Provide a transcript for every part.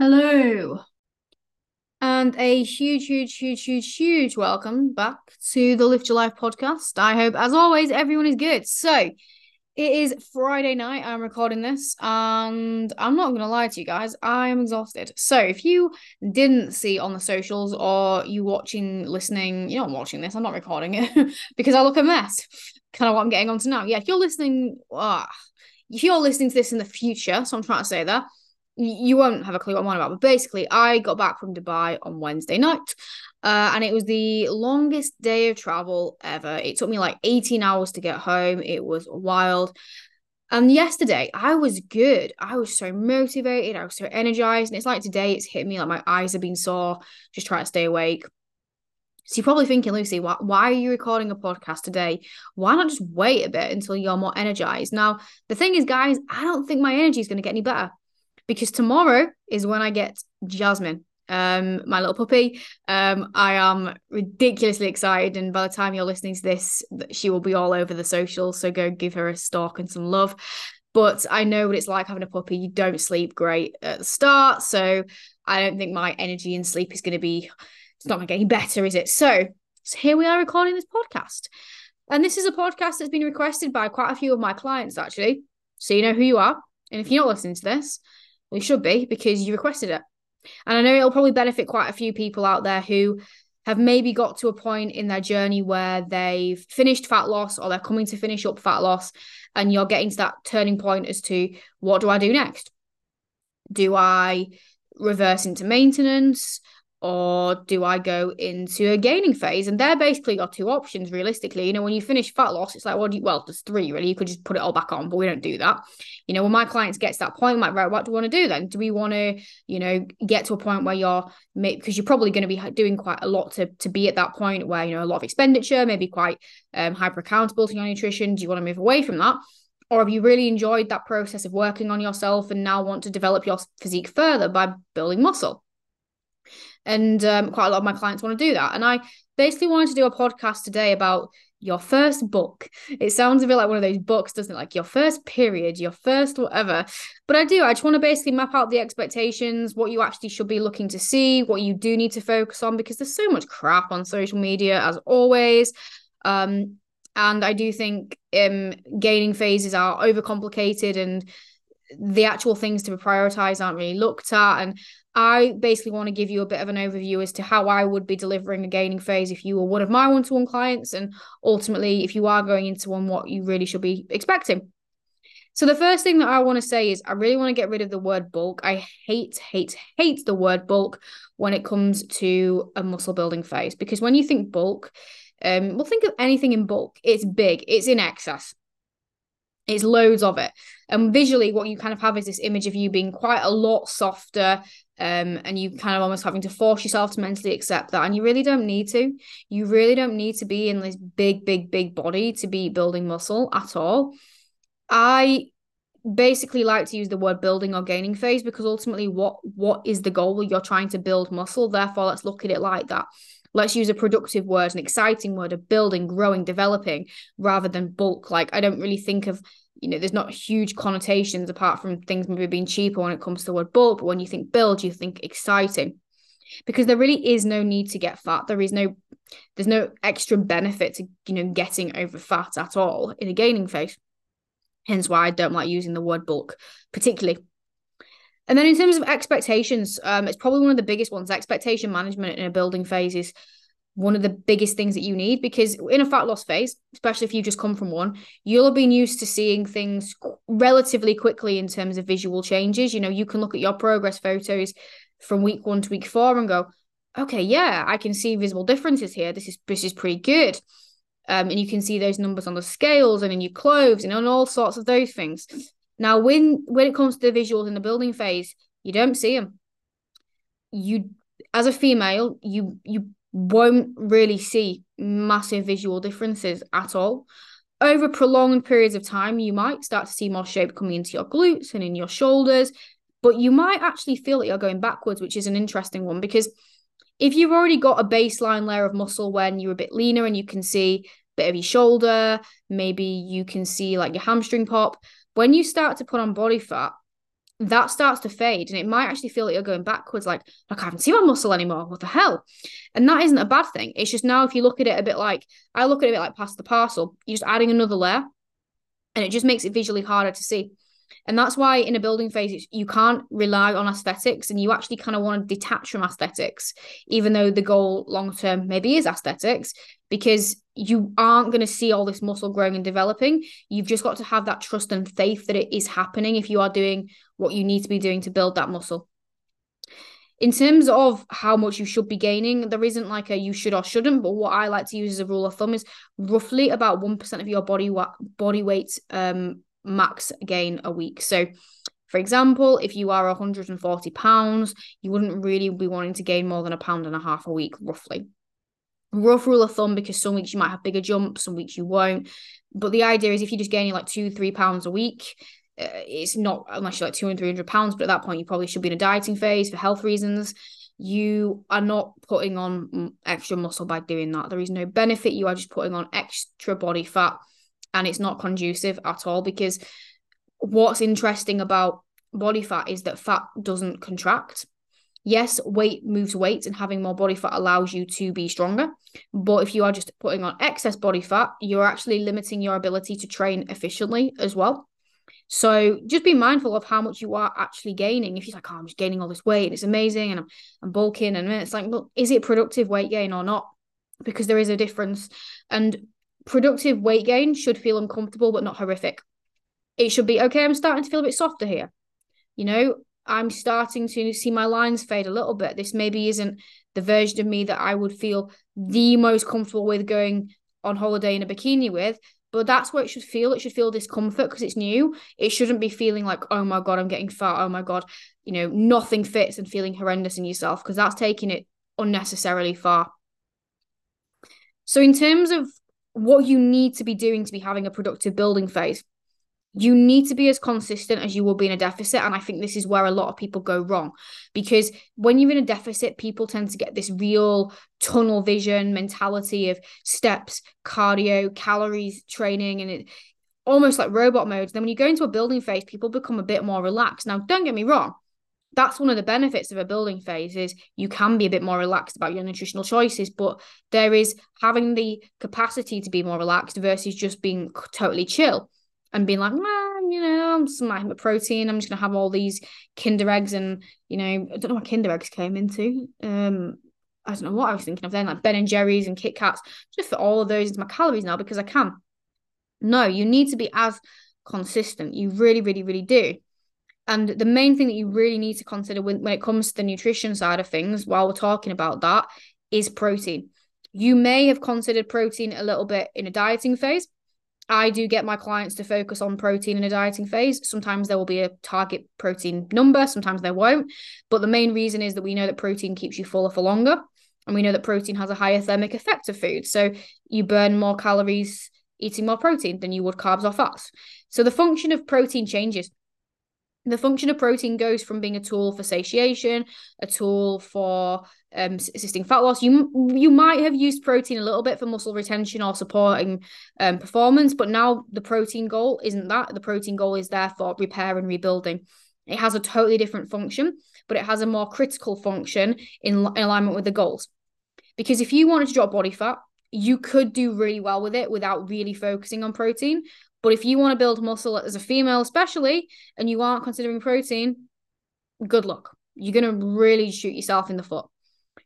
Hello. And a huge, huge, huge, huge, huge welcome back to the Lift Your Life podcast. I hope, as always, everyone is good. So, it is Friday night. I'm recording this, and I'm not going to lie to you guys, I am exhausted. So, if you didn't see on the socials or you watching, listening, you're not watching this, I'm not recording it because I look a mess. Kind of what I'm getting on to now. Yeah, if you're listening, uh, if you're listening to this in the future, so I'm trying to say that you won't have a clue what I'm on about. But basically, I got back from Dubai on Wednesday night, uh, and it was the longest day of travel ever. It took me like 18 hours to get home. It was wild. And yesterday, I was good. I was so motivated. I was so energized. And it's like today, it's hit me like my eyes have been sore, just trying to stay awake. So you're probably thinking, Lucy, why, why are you recording a podcast today? Why not just wait a bit until you're more energized? Now, the thing is, guys, I don't think my energy is going to get any better because tomorrow is when I get Jasmine, um, my little puppy. Um, I am ridiculously excited, and by the time you're listening to this, she will be all over the socials. So go give her a stalk and some love. But I know what it's like having a puppy. You don't sleep great at the start, so I don't think my energy and sleep is going to be. It's not going to get any better, is it? So, so here we are recording this podcast, and this is a podcast that's been requested by quite a few of my clients, actually. So you know who you are, and if you're not listening to this, you should be because you requested it. And I know it'll probably benefit quite a few people out there who have maybe got to a point in their journey where they've finished fat loss or they're coming to finish up fat loss and you're getting to that turning point as to what do I do next? Do I reverse into maintenance? Or do I go into a gaining phase? And they're basically got two options realistically. You know, when you finish fat loss, it's like, well, you, well, there's three really. You could just put it all back on, but we don't do that. You know, when my clients get to that point, I'm like, right, what do we want to do then? Do we want to, you know, get to a point where you're, because you're probably going to be doing quite a lot to, to be at that point where, you know, a lot of expenditure, maybe quite um, hyper accountable to your nutrition. Do you want to move away from that? Or have you really enjoyed that process of working on yourself and now want to develop your physique further by building muscle? And um, quite a lot of my clients want to do that. And I basically wanted to do a podcast today about your first bulk. It sounds a bit like one of those books, doesn't it? Like your first period, your first whatever. But I do. I just want to basically map out the expectations, what you actually should be looking to see, what you do need to focus on, because there's so much crap on social media as always. Um, and I do think um, gaining phases are overcomplicated and the actual things to be prioritized aren't really looked at. And I basically want to give you a bit of an overview as to how I would be delivering a gaining phase if you were one of my one to one clients, and ultimately, if you are going into one, what you really should be expecting. So, the first thing that I want to say is I really want to get rid of the word bulk. I hate, hate, hate the word bulk when it comes to a muscle building phase because when you think bulk, um, well, think of anything in bulk. It's big, it's in excess. It's loads of it. And visually, what you kind of have is this image of you being quite a lot softer, um, and you kind of almost having to force yourself to mentally accept that. And you really don't need to. You really don't need to be in this big, big, big body to be building muscle at all. I basically like to use the word building or gaining phase because ultimately what what is the goal you're trying to build muscle therefore let's look at it like that let's use a productive word an exciting word of building growing developing rather than bulk like i don't really think of you know, there's not huge connotations apart from things maybe being cheaper when it comes to the word bulk. But when you think build, you think exciting. Because there really is no need to get fat. There is no there's no extra benefit to, you know, getting over fat at all in a gaining phase. Hence why I don't like using the word bulk, particularly. And then in terms of expectations, um, it's probably one of the biggest ones. Expectation management in a building phase is one of the biggest things that you need because in a fat loss phase, especially if you just come from one, you'll have been used to seeing things relatively quickly in terms of visual changes. You know, you can look at your progress photos from week one to week four and go, okay, yeah, I can see visible differences here. This is this is pretty good. Um, and you can see those numbers on the scales and in your clothes and on all sorts of those things. Now, when when it comes to the visuals in the building phase, you don't see them. You, as a female, you you won't really see massive visual differences at all. Over prolonged periods of time, you might start to see more shape coming into your glutes and in your shoulders, but you might actually feel that you're going backwards, which is an interesting one because if you've already got a baseline layer of muscle when you're a bit leaner and you can see a bit of your shoulder, maybe you can see like your hamstring pop, when you start to put on body fat, that starts to fade and it might actually feel like you're going backwards like like I haven't seen my muscle anymore. What the hell? And that isn't a bad thing. It's just now if you look at it a bit like I look at it a bit like past the parcel you're just adding another layer and it just makes it visually harder to see and that's why in a building phase, you can't rely on aesthetics and you actually kind of want to detach from aesthetics, even though the goal long term maybe is aesthetics, because you aren't going to see all this muscle growing and developing. You've just got to have that trust and faith that it is happening if you are doing what you need to be doing to build that muscle. In terms of how much you should be gaining, there isn't like a you should or shouldn't, but what I like to use as a rule of thumb is roughly about 1% of your body body weight um, max gain a week. So, for example, if you are 140 pounds, you wouldn't really be wanting to gain more than a pound and a half a week, roughly. Rough rule of thumb, because some weeks you might have bigger jumps, some weeks you won't. But the idea is if you're just gaining like two, three pounds a week, uh, it's not unless you're like 200, 300 pounds, but at that point, you probably should be in a dieting phase for health reasons. You are not putting on extra muscle by doing that. There is no benefit. You are just putting on extra body fat and it's not conducive at all because what's interesting about body fat is that fat doesn't contract. Yes, weight moves weight, and having more body fat allows you to be stronger. But if you are just putting on excess body fat, you're actually limiting your ability to train efficiently as well. So just be mindful of how much you are actually gaining. If you're like, oh, I'm just gaining all this weight and it's amazing and I'm, I'm bulking, and it's like, well, is it productive weight gain or not? Because there is a difference. And productive weight gain should feel uncomfortable but not horrific. It should be okay, I'm starting to feel a bit softer here. You know, I'm starting to see my lines fade a little bit. This maybe isn't the version of me that I would feel the most comfortable with going on holiday in a bikini with, but that's what it should feel. It should feel discomfort because it's new. It shouldn't be feeling like, oh my God, I'm getting fat. Oh my God, you know, nothing fits and feeling horrendous in yourself because that's taking it unnecessarily far. So, in terms of what you need to be doing to be having a productive building phase. You need to be as consistent as you will be in a deficit. And I think this is where a lot of people go wrong because when you're in a deficit, people tend to get this real tunnel vision mentality of steps, cardio, calories, training, and it almost like robot mode. Then when you go into a building phase, people become a bit more relaxed. Now, don't get me wrong, that's one of the benefits of a building phase is you can be a bit more relaxed about your nutritional choices but there is having the capacity to be more relaxed versus just being totally chill and being like man you know i'm just my protein. I'm just going to have all these kinder eggs and you know i don't know what kinder eggs came into um i don't know what i was thinking of then like ben and jerry's and kit kats just fit all of those into my calories now because i can. No you need to be as consistent. You really really really do and the main thing that you really need to consider when, when it comes to the nutrition side of things, while we're talking about that, is protein. You may have considered protein a little bit in a dieting phase. I do get my clients to focus on protein in a dieting phase. Sometimes there will be a target protein number, sometimes there won't. But the main reason is that we know that protein keeps you fuller for longer. And we know that protein has a higher thermic effect of food. So you burn more calories eating more protein than you would carbs or fats. So the function of protein changes the function of protein goes from being a tool for satiation, a tool for um, assisting fat loss. You you might have used protein a little bit for muscle retention or supporting um, performance, but now the protein goal isn't that. The protein goal is there for repair and rebuilding. It has a totally different function, but it has a more critical function in, in alignment with the goals. Because if you wanted to drop body fat, you could do really well with it without really focusing on protein. But if you want to build muscle as a female, especially, and you aren't considering protein, good luck. You're going to really shoot yourself in the foot.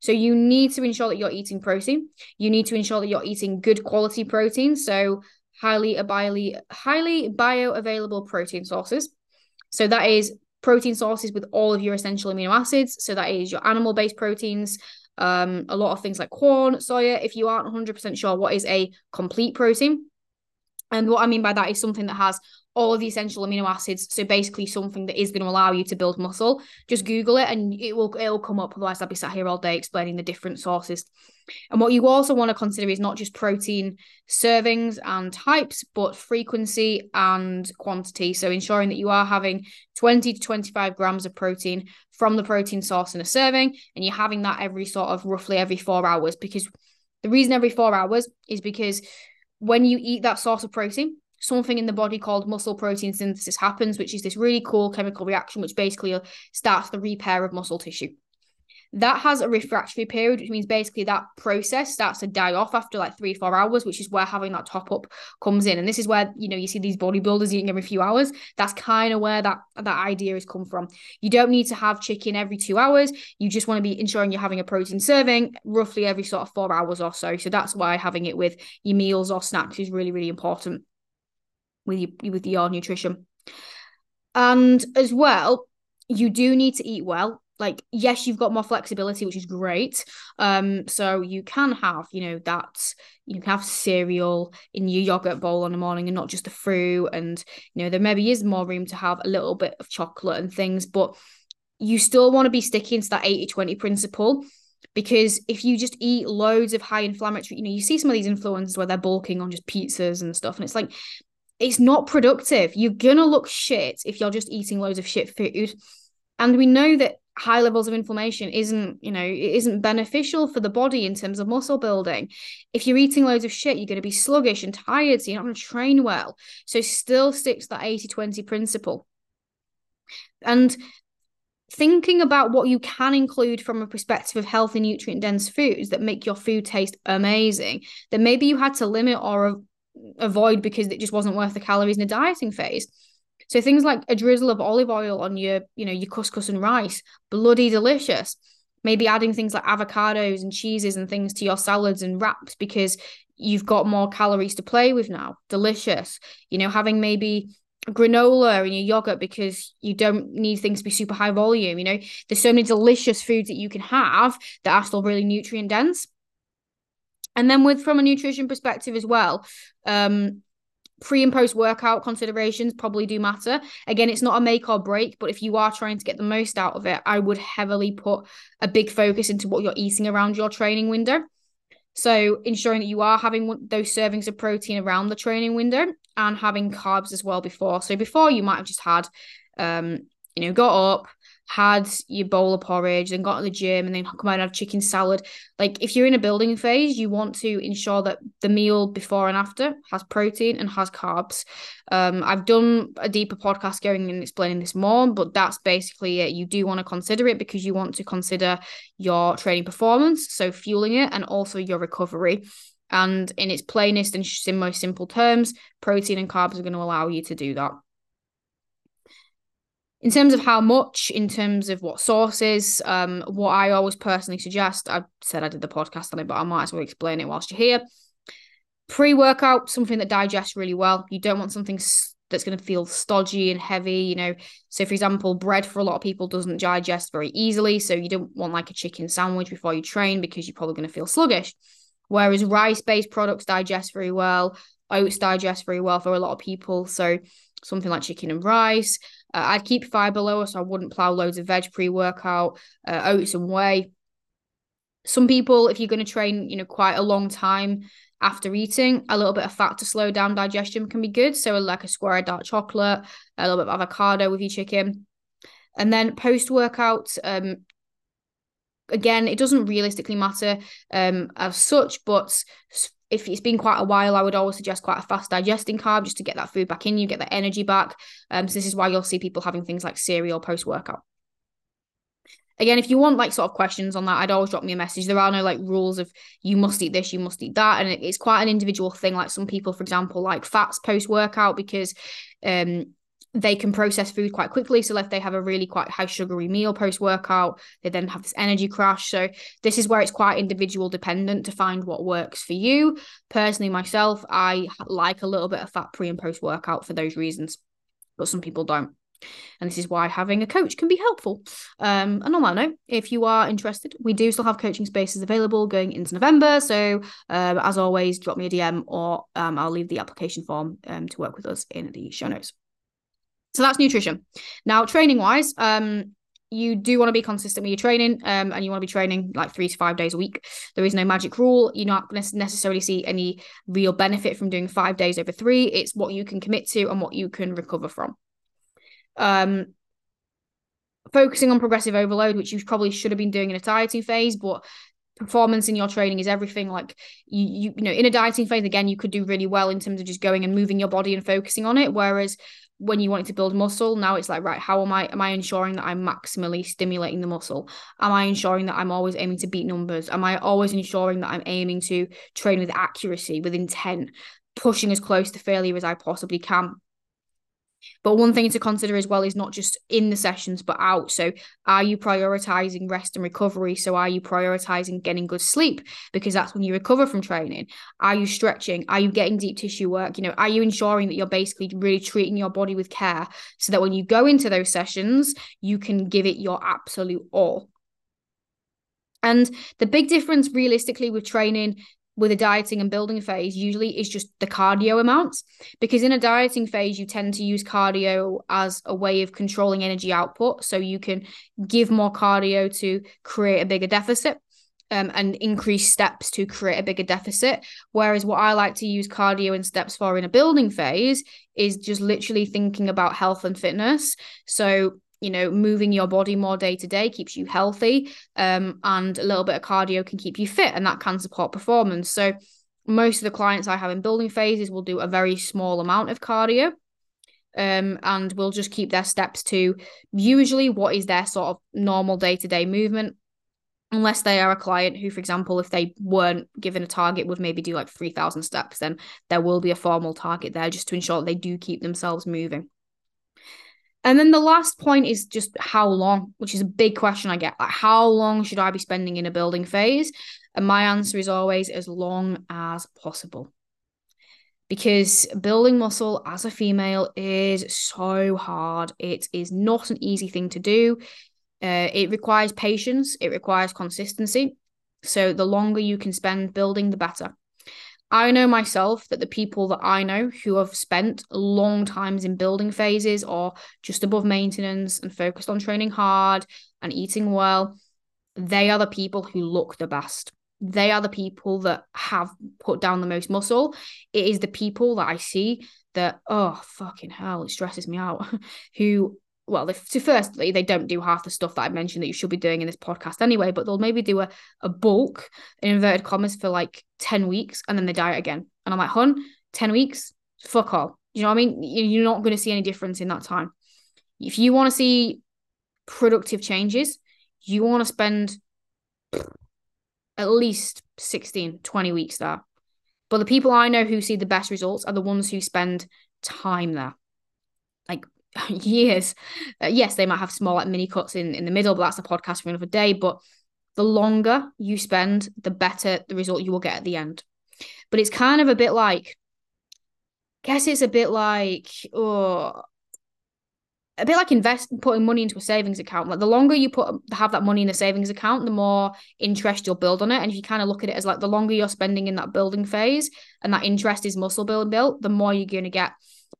So you need to ensure that you're eating protein. You need to ensure that you're eating good quality protein. So highly highly highly bioavailable protein sources. So that is protein sources with all of your essential amino acids. So that is your animal based proteins, um, a lot of things like corn, soya. If you aren't 100% sure what is a complete protein, and what I mean by that is something that has all of the essential amino acids. So basically something that is going to allow you to build muscle. Just Google it and it will it'll come up. Otherwise, I'll be sat here all day explaining the different sources. And what you also want to consider is not just protein servings and types, but frequency and quantity. So ensuring that you are having 20 to 25 grams of protein from the protein source in a serving, and you're having that every sort of roughly every four hours. Because the reason every four hours is because when you eat that source of protein, something in the body called muscle protein synthesis happens, which is this really cool chemical reaction, which basically starts the repair of muscle tissue that has a refractory period, which means basically that process starts to die off after like three, four hours, which is where having that top up comes in. And this is where, you know, you see these bodybuilders eating every few hours. That's kind of where that, that idea has come from. You don't need to have chicken every two hours. You just want to be ensuring you're having a protein serving roughly every sort of four hours or so. So that's why having it with your meals or snacks is really, really important with your, with your nutrition. And as well, you do need to eat well like yes you've got more flexibility which is great. Um so you can have you know that you can have cereal in your yogurt bowl on the morning and not just the fruit. And you know there maybe is more room to have a little bit of chocolate and things but you still want to be sticking to that 80 20 principle. Because if you just eat loads of high inflammatory you know you see some of these influencers where they're bulking on just pizzas and stuff and it's like it's not productive. You're gonna look shit if you're just eating loads of shit food and we know that high levels of inflammation isn't you know it isn't beneficial for the body in terms of muscle building. If you're eating loads of shit you're going to be sluggish and tired so you're not going to train well. So still sticks that 80-20 principle. And thinking about what you can include from a perspective of healthy nutrient dense foods that make your food taste amazing that maybe you had to limit or avoid because it just wasn't worth the calories in a dieting phase so things like a drizzle of olive oil on your, you know, your couscous and rice, bloody delicious. Maybe adding things like avocados and cheeses and things to your salads and wraps because you've got more calories to play with now. Delicious. You know, having maybe granola in your yogurt because you don't need things to be super high volume. You know, there's so many delicious foods that you can have that are still really nutrient dense. And then with from a nutrition perspective as well, um, pre and post workout considerations probably do matter. Again, it's not a make or break, but if you are trying to get the most out of it, I would heavily put a big focus into what you're eating around your training window. So ensuring that you are having those servings of protein around the training window and having carbs as well before. So before you might have just had um, you know, got up, had your bowl of porridge, then got to the gym, and then come out and have chicken salad. Like if you're in a building phase, you want to ensure that the meal before and after has protein and has carbs. Um, I've done a deeper podcast going and explaining this more, but that's basically it. You do want to consider it because you want to consider your training performance, so fueling it, and also your recovery. And in its plainest and most simple terms, protein and carbs are going to allow you to do that. In terms of how much, in terms of what sources, um, what I always personally suggest, I said I did the podcast on it, but I might as well explain it whilst you're here. Pre workout, something that digests really well. You don't want something that's going to feel stodgy and heavy, you know. So, for example, bread for a lot of people doesn't digest very easily. So, you don't want like a chicken sandwich before you train because you're probably going to feel sluggish. Whereas rice based products digest very well, oats digest very well for a lot of people. So, something like chicken and rice. Uh, I'd keep fiber lower, so I wouldn't plow loads of veg pre workout, uh, oats and whey. Some people, if you're going to train, you know, quite a long time after eating, a little bit of fat to slow down digestion can be good. So, like a square of dark chocolate, a little bit of avocado with your chicken. And then post workout, um, again, it doesn't realistically matter um, as such, but if it's been quite a while, I would always suggest quite a fast digesting carb just to get that food back in you, get that energy back. Um, so this is why you'll see people having things like cereal post workout. Again, if you want like sort of questions on that, I'd always drop me a message. There are no like rules of you must eat this, you must eat that, and it's quite an individual thing. Like some people, for example, like fats post workout because um they can process food quite quickly. So if they have a really quite high sugary meal post workout, they then have this energy crash. So this is where it's quite individual dependent to find what works for you. Personally, myself, I like a little bit of fat pre and post workout for those reasons, but some people don't. And this is why having a coach can be helpful. Um, and on that note, if you are interested, we do still have coaching spaces available going into November. So, um, as always, drop me a DM or um, I'll leave the application form um, to work with us in the show notes. So that's nutrition. Now, training wise, um, you do want to be consistent with your training um, and you want to be training like three to five days a week. There is no magic rule. You're not going to necessarily see any real benefit from doing five days over three. It's what you can commit to and what you can recover from. Um, focusing on progressive overload, which you probably should have been doing in a dieting phase, but performance in your training is everything like you, you you know in a dieting phase again you could do really well in terms of just going and moving your body and focusing on it whereas when you want to build muscle now it's like right how am i am i ensuring that i'm maximally stimulating the muscle? Am i ensuring that i'm always aiming to beat numbers? Am i always ensuring that i'm aiming to train with accuracy with intent pushing as close to failure as i possibly can but one thing to consider as well is not just in the sessions, but out. So, are you prioritizing rest and recovery? So, are you prioritizing getting good sleep? Because that's when you recover from training. Are you stretching? Are you getting deep tissue work? You know, are you ensuring that you're basically really treating your body with care so that when you go into those sessions, you can give it your absolute all? And the big difference realistically with training with a dieting and building phase usually is just the cardio amounts because in a dieting phase you tend to use cardio as a way of controlling energy output. So you can give more cardio to create a bigger deficit um, and increase steps to create a bigger deficit. Whereas what i like to use cardio and steps for in a building phase is just literally thinking about health and fitness. So you know moving your body more day to day keeps you healthy um, and a little bit of cardio can keep you fit and that can support performance. So most of the clients i have in building phases will do a very small amount of cardio um, and will just keep their steps to usually what is their sort of normal day-to-day movement. Unless they are a client who for example if they weren't given a target would maybe do like 3000 steps then there will be a formal target there just to ensure they do keep themselves moving and then the last point is just how long, which is a big question I get. Like, how long should I be spending in a building phase? And my answer is always as long as possible. Because building muscle as a female is so hard. It is not an easy thing to do. Uh, it requires patience, it requires consistency. So, the longer you can spend building, the better. I know myself that the people that I know who have spent long times in building phases or just above maintenance and focused on training hard and eating well, they are the people who look the best. They are the people that have put down the most muscle. It is the people that I see that, oh, fucking hell, it stresses me out, who well, if, so firstly, they don't do half the stuff that I mentioned that you should be doing in this podcast anyway, but they'll maybe do a, a bulk in inverted commas for like 10 weeks and then they diet again. And I'm like, hun, 10 weeks, fuck all. You know what I mean? You're not going to see any difference in that time. If you want to see productive changes, you want to spend at least 16, 20 weeks there. But the people I know who see the best results are the ones who spend time there. Years. Uh, yes, they might have small like mini cuts in in the middle, but that's a podcast for another day. But the longer you spend, the better the result you will get at the end. But it's kind of a bit like, guess it's a bit like, oh, a bit like invest putting money into a savings account. Like the longer you put have that money in a savings account, the more interest you'll build on it. And if you kind of look at it as like the longer you're spending in that building phase, and that interest is muscle build built, the more you're going to get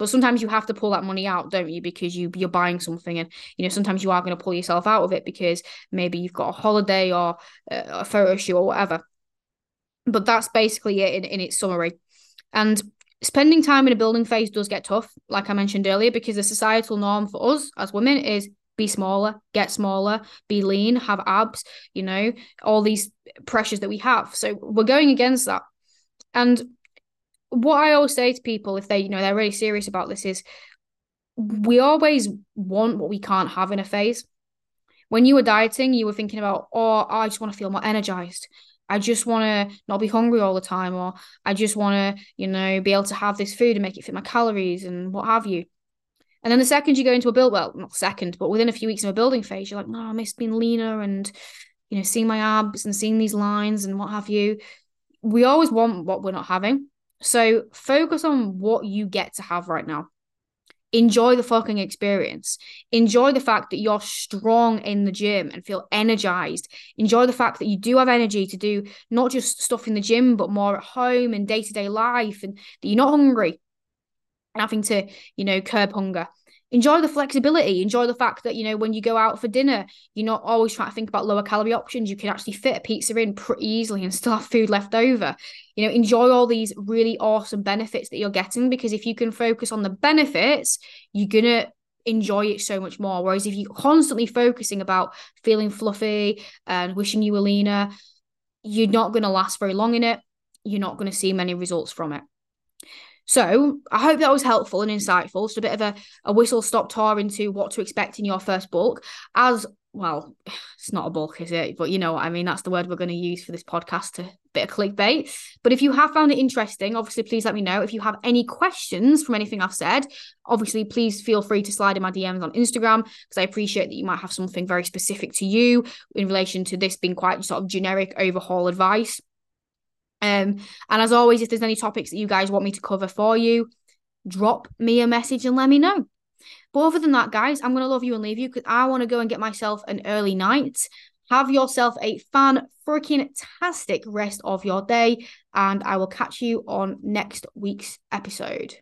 but sometimes you have to pull that money out, don't you? Because you you're buying something, and you know sometimes you are going to pull yourself out of it because maybe you've got a holiday or uh, a photo shoot or whatever. But that's basically it in, in its summary. And spending time in a building phase does get tough, like I mentioned earlier, because the societal norm for us as women is be smaller, get smaller, be lean, have abs, you know, all these pressures that we have. So we're going against that. And what I always say to people if they, you know, they're really serious about this is we always want what we can't have in a phase. When you were dieting, you were thinking about, oh, I just want to feel more energized. I just want to not be hungry all the time, or I just want to, you know, be able to have this food and make it fit my calories and what have you. And then the second you go into a build, well, not second, but within a few weeks of a building phase, you're like, no, I miss being leaner and, you know, seeing my abs and seeing these lines and what have you. We always want what we're not having. So focus on what you get to have right now. Enjoy the fucking experience. Enjoy the fact that you're strong in the gym and feel energized. Enjoy the fact that you do have energy to do not just stuff in the gym, but more at home and day to day life, and that you're not hungry and having to, you know, curb hunger enjoy the flexibility enjoy the fact that you know when you go out for dinner you're not always trying to think about lower calorie options you can actually fit a pizza in pretty easily and still have food left over you know enjoy all these really awesome benefits that you're getting because if you can focus on the benefits you're gonna enjoy it so much more whereas if you're constantly focusing about feeling fluffy and wishing you were leaner you're not going to last very long in it. You're not going to see many results from it. So I hope that was helpful and insightful. Just a bit of a, a whistle stop tour into what to expect in your first bulk. As well, it's not a bulk, is it? But you know what I mean. That's the word we're going to use for this podcast to bit of clickbait. But if you have found it interesting, obviously please let me know. If you have any questions from anything I've said, obviously please feel free to slide in my DMs on Instagram because I appreciate that you might have something very specific to you in relation to this being quite sort of generic overhaul advice. Um, and as always, if there's any topics that you guys want me to cover for you, drop me a message and let me know. But other than that, guys, I'm going to love you and leave you because I want to go and get myself an early night. Have yourself a fan freaking tastic rest of your day, and I will catch you on next week's episode.